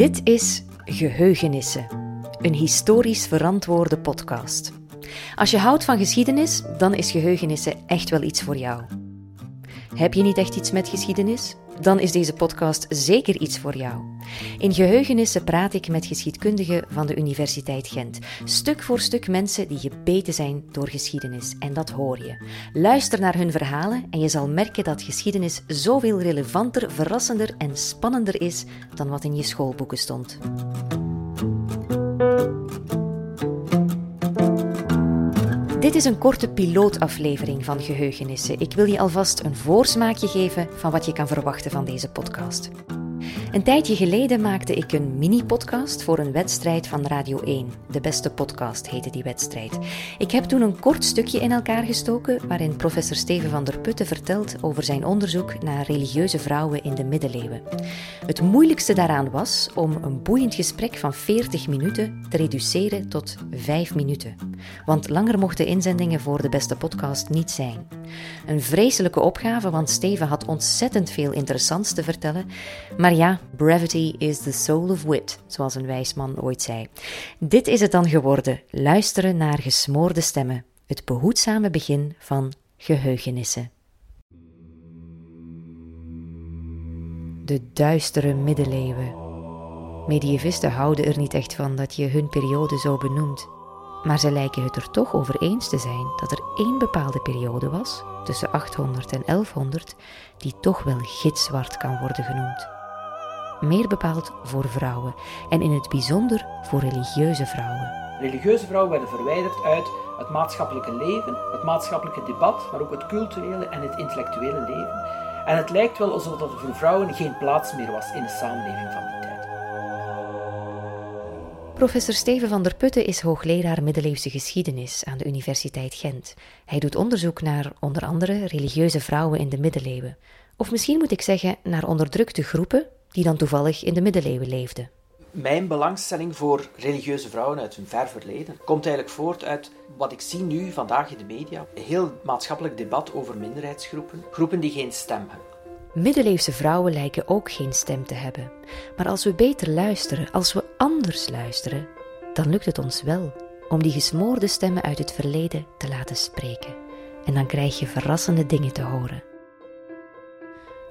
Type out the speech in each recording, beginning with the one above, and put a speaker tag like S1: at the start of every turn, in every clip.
S1: Dit is Geheugenissen, een historisch verantwoorde podcast. Als je houdt van geschiedenis, dan is Geheugenissen echt wel iets voor jou. Heb je niet echt iets met geschiedenis? Dan is deze podcast zeker iets voor jou. In Geheugenissen praat ik met geschiedkundigen van de Universiteit Gent. Stuk voor stuk mensen die gebeten zijn door geschiedenis. En dat hoor je. Luister naar hun verhalen en je zal merken dat geschiedenis zoveel relevanter, verrassender en spannender is dan wat in je schoolboeken stond. Dit is een korte pilootaflevering van Geheugenissen. Ik wil je alvast een voorsmaakje geven van wat je kan verwachten van deze podcast. Een tijdje geleden maakte ik een mini-podcast voor een wedstrijd van Radio 1. De beste podcast heette die wedstrijd. Ik heb toen een kort stukje in elkaar gestoken waarin professor Steven van der Putten vertelt over zijn onderzoek naar religieuze vrouwen in de middeleeuwen. Het moeilijkste daaraan was om een boeiend gesprek van 40 minuten te reduceren tot 5 minuten. Want langer mochten inzendingen voor de beste podcast niet zijn. Een vreselijke opgave, want Steven had ontzettend veel interessants te vertellen. Maar ja, brevity is the soul of wit, zoals een wijs man ooit zei. Dit is het dan geworden: luisteren naar gesmoorde stemmen. Het behoedzame begin van geheugenissen. De duistere middeleeuwen. Medievisten houden er niet echt van dat je hun periode zo benoemt. Maar ze lijken het er toch over eens te zijn dat er één bepaalde periode was, tussen 800 en 1100, die toch wel gitzwart kan worden genoemd. Meer bepaald voor vrouwen en in het bijzonder voor religieuze vrouwen.
S2: Religieuze vrouwen werden verwijderd uit het maatschappelijke leven, het maatschappelijke debat, maar ook het culturele en het intellectuele leven. En het lijkt wel alsof er voor vrouwen geen plaats meer was in de samenleving van die tijd.
S1: Professor Steven van der Putten is hoogleraar middeleeuwse geschiedenis aan de Universiteit Gent. Hij doet onderzoek naar onder andere religieuze vrouwen in de middeleeuwen. Of misschien moet ik zeggen naar onderdrukte groepen die dan toevallig in de middeleeuwen leefden.
S2: Mijn belangstelling voor religieuze vrouwen uit hun ver verleden komt eigenlijk voort uit wat ik zie nu vandaag in de media. Een heel maatschappelijk debat over minderheidsgroepen, groepen die geen stem hebben.
S1: Middeleeuwse vrouwen lijken ook geen stem te hebben. Maar als we beter luisteren, als we anders luisteren, dan lukt het ons wel om die gesmoorde stemmen uit het verleden te laten spreken. En dan krijg je verrassende dingen te horen.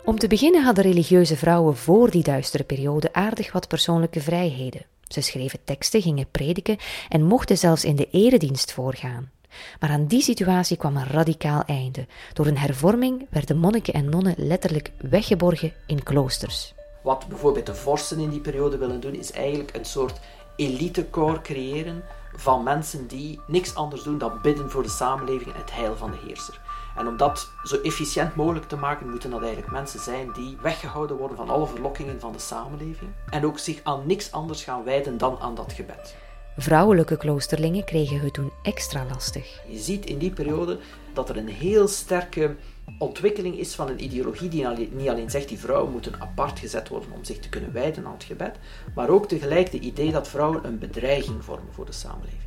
S1: Om te beginnen hadden religieuze vrouwen voor die duistere periode aardig wat persoonlijke vrijheden. Ze schreven teksten, gingen prediken en mochten zelfs in de eredienst voorgaan. Maar aan die situatie kwam een radicaal einde. Door een hervorming werden monniken en nonnen letterlijk weggeborgen in kloosters.
S2: Wat bijvoorbeeld de vorsten in die periode willen doen, is eigenlijk een soort elitekoor creëren van mensen die niks anders doen dan bidden voor de samenleving en het heil van de heerser. En om dat zo efficiënt mogelijk te maken, moeten dat eigenlijk mensen zijn die weggehouden worden van alle verlokkingen van de samenleving en ook zich aan niks anders gaan wijden dan aan dat gebed.
S1: Vrouwelijke kloosterlingen kregen het toen extra lastig.
S2: Je ziet in die periode dat er een heel sterke ontwikkeling is van een ideologie die niet alleen zegt die vrouwen moeten apart gezet worden om zich te kunnen wijden aan het gebed, maar ook tegelijk de idee dat vrouwen een bedreiging vormen voor de samenleving.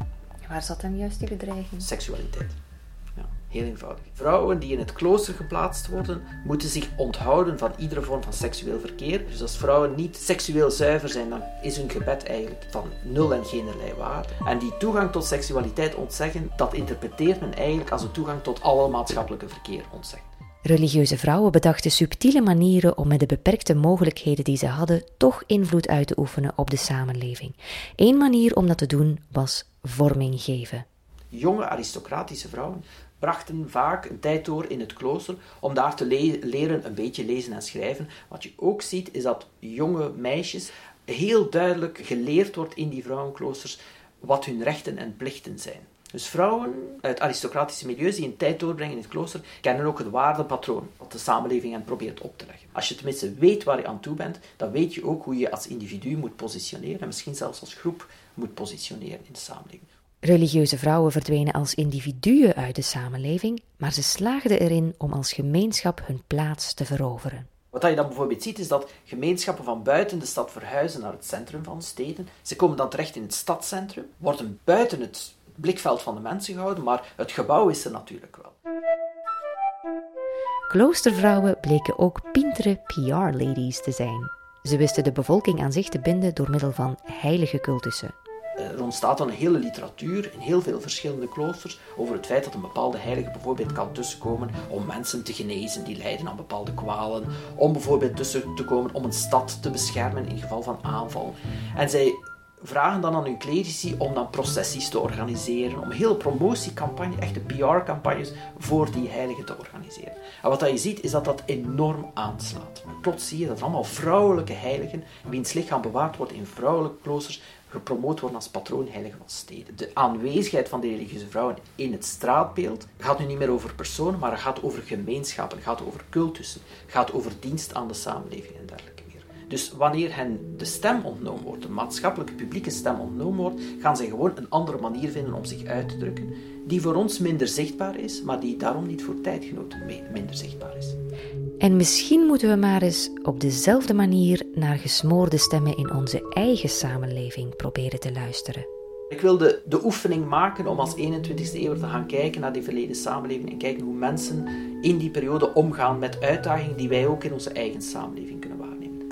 S1: Waar zat dan juist die bedreiging?
S2: Seksualiteit. Heel eenvoudig. Vrouwen die in het klooster geplaatst worden, moeten zich onthouden van iedere vorm van seksueel verkeer. Dus als vrouwen niet seksueel zuiver zijn, dan is hun gebed eigenlijk van nul en geen waarde. En die toegang tot seksualiteit ontzeggen, dat interpreteert men eigenlijk als een toegang tot alle maatschappelijke verkeer ontzeggen.
S1: Religieuze vrouwen bedachten subtiele manieren om met de beperkte mogelijkheden die ze hadden toch invloed uit te oefenen op de samenleving. Eén manier om dat te doen was vorming geven.
S2: Jonge aristocratische vrouwen brachten vaak een tijd door in het klooster om daar te leren een beetje lezen en schrijven. Wat je ook ziet is dat jonge meisjes heel duidelijk geleerd wordt in die vrouwenkloosters wat hun rechten en plichten zijn. Dus vrouwen uit aristocratische milieus die een tijd doorbrengen in het klooster, kennen ook het waardepatroon dat de samenleving hen probeert op te leggen. Als je tenminste weet waar je aan toe bent, dan weet je ook hoe je als individu moet positioneren en misschien zelfs als groep moet positioneren in de samenleving.
S1: Religieuze vrouwen verdwenen als individuen uit de samenleving, maar ze slaagden erin om als gemeenschap hun plaats te veroveren.
S2: Wat je dan bijvoorbeeld ziet, is dat gemeenschappen van buiten de stad verhuizen naar het centrum van steden. Ze komen dan terecht in het stadscentrum, worden buiten het blikveld van de mensen gehouden, maar het gebouw is er natuurlijk wel.
S1: Kloostervrouwen bleken ook pintere PR-ladies te zijn. Ze wisten de bevolking aan zich te binden door middel van heilige cultussen.
S2: Er ontstaat dan een hele literatuur in heel veel verschillende kloosters over het feit dat een bepaalde heilige bijvoorbeeld kan tussenkomen om mensen te genezen die lijden aan bepaalde kwalen, om bijvoorbeeld tussen te komen om een stad te beschermen in geval van aanval. En zij vragen dan aan hun clerici om dan processies te organiseren, om hele promotiecampagnes, echte PR-campagnes voor die heiligen te organiseren. En wat je ziet is dat dat enorm aanslaat. Plots zie je dat allemaal vrouwelijke heiligen, wiens lichaam bewaard wordt in vrouwelijke kloosters, gepromoot worden als patroonheilige van steden. De aanwezigheid van de religieuze vrouwen in het straatbeeld gaat nu niet meer over personen, maar gaat over gemeenschappen, gaat over cultussen, gaat over dienst aan de samenleving en dergelijke. Dus wanneer hen de stem ontnomen wordt, de maatschappelijke publieke stem ontnomen wordt, gaan zij gewoon een andere manier vinden om zich uit te drukken, die voor ons minder zichtbaar is, maar die daarom niet voor tijdgenoten minder zichtbaar is.
S1: En misschien moeten we maar eens op dezelfde manier naar gesmoorde stemmen in onze eigen samenleving proberen te luisteren.
S2: Ik wilde de oefening maken om als 21ste eeuw te gaan kijken naar die verleden samenleving en kijken hoe mensen in die periode omgaan met uitdagingen die wij ook in onze eigen samenleving kunnen.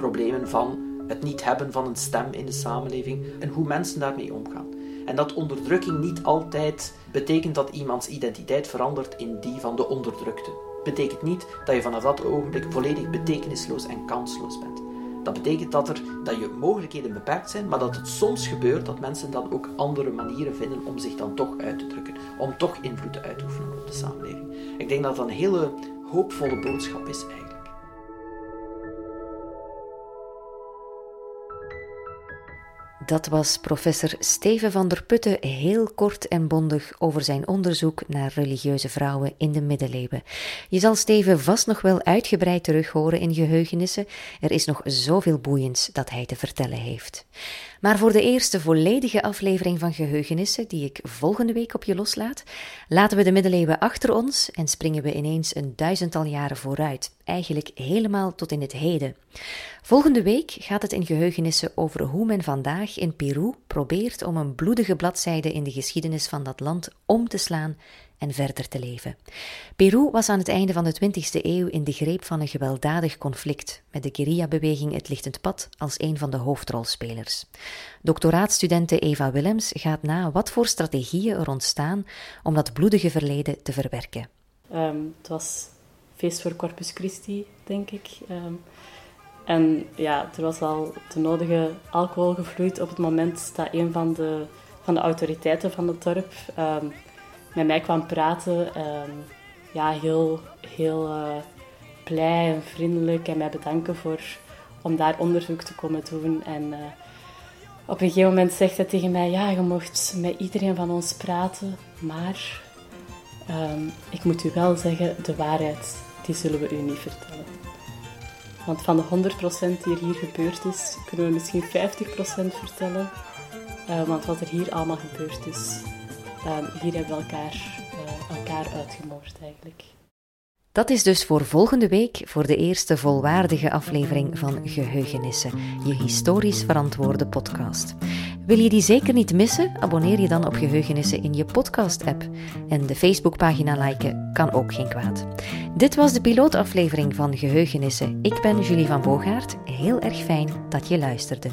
S2: Problemen van het niet hebben van een stem in de samenleving en hoe mensen daarmee omgaan. En dat onderdrukking niet altijd betekent dat iemands identiteit verandert in die van de onderdrukte betekent niet dat je vanaf dat ogenblik volledig betekenisloos en kansloos bent. Dat betekent dat, er, dat je mogelijkheden beperkt zijn, maar dat het soms gebeurt dat mensen dan ook andere manieren vinden om zich dan toch uit te drukken, om toch invloed te oefenen op de samenleving. Ik denk dat dat een hele hoopvolle boodschap is eigenlijk.
S1: Dat was professor Steven van der Putten heel kort en bondig over zijn onderzoek naar religieuze vrouwen in de middeleeuwen. Je zal Steven vast nog wel uitgebreid terug horen in geheugenissen. Er is nog zoveel boeiends dat hij te vertellen heeft. Maar voor de eerste volledige aflevering van Geheugenissen, die ik volgende week op je loslaat, laten we de middeleeuwen achter ons en springen we ineens een duizendtal jaren vooruit, eigenlijk helemaal tot in het heden. Volgende week gaat het in Geheugenissen over hoe men vandaag in Peru probeert om een bloedige bladzijde in de geschiedenis van dat land om te slaan en verder te leven. Peru was aan het einde van de 20e eeuw in de greep van een gewelddadig conflict, met de guerrilla-beweging Het Lichtend Pad als een van de hoofdrolspelers. Doctoraatstudente Eva Willems gaat na wat voor strategieën er ontstaan om dat bloedige verleden te verwerken.
S3: Um, het was feest voor Corpus Christi, denk ik. Um, en ja, er was al de nodige alcohol gevloeid op het moment dat een van de, van de autoriteiten van het dorp um, met mij kwam praten. Um, ja, heel, heel uh, blij en vriendelijk en mij bedanken voor om daar onderzoek te komen doen. En uh, op een gegeven moment zegt hij tegen mij: Ja, je mocht met iedereen van ons praten, maar um, ik moet u wel zeggen, de waarheid, die zullen we u niet vertellen. Want van de 100% die er hier gebeurd is, kunnen we misschien 50% vertellen. Uh, want wat er hier allemaal gebeurd is, hier hebben we elkaar, uh, elkaar uitgemoord eigenlijk.
S1: Dat is dus voor volgende week voor de eerste volwaardige aflevering van Geheugenissen, je historisch verantwoorde podcast. Wil je die zeker niet missen? Abonneer je dan op Geheugenissen in je podcast-app. En de Facebookpagina liken kan ook geen kwaad. Dit was de pilootaflevering van Geheugenissen. Ik ben Julie van Boogaard. Heel erg fijn dat je luisterde.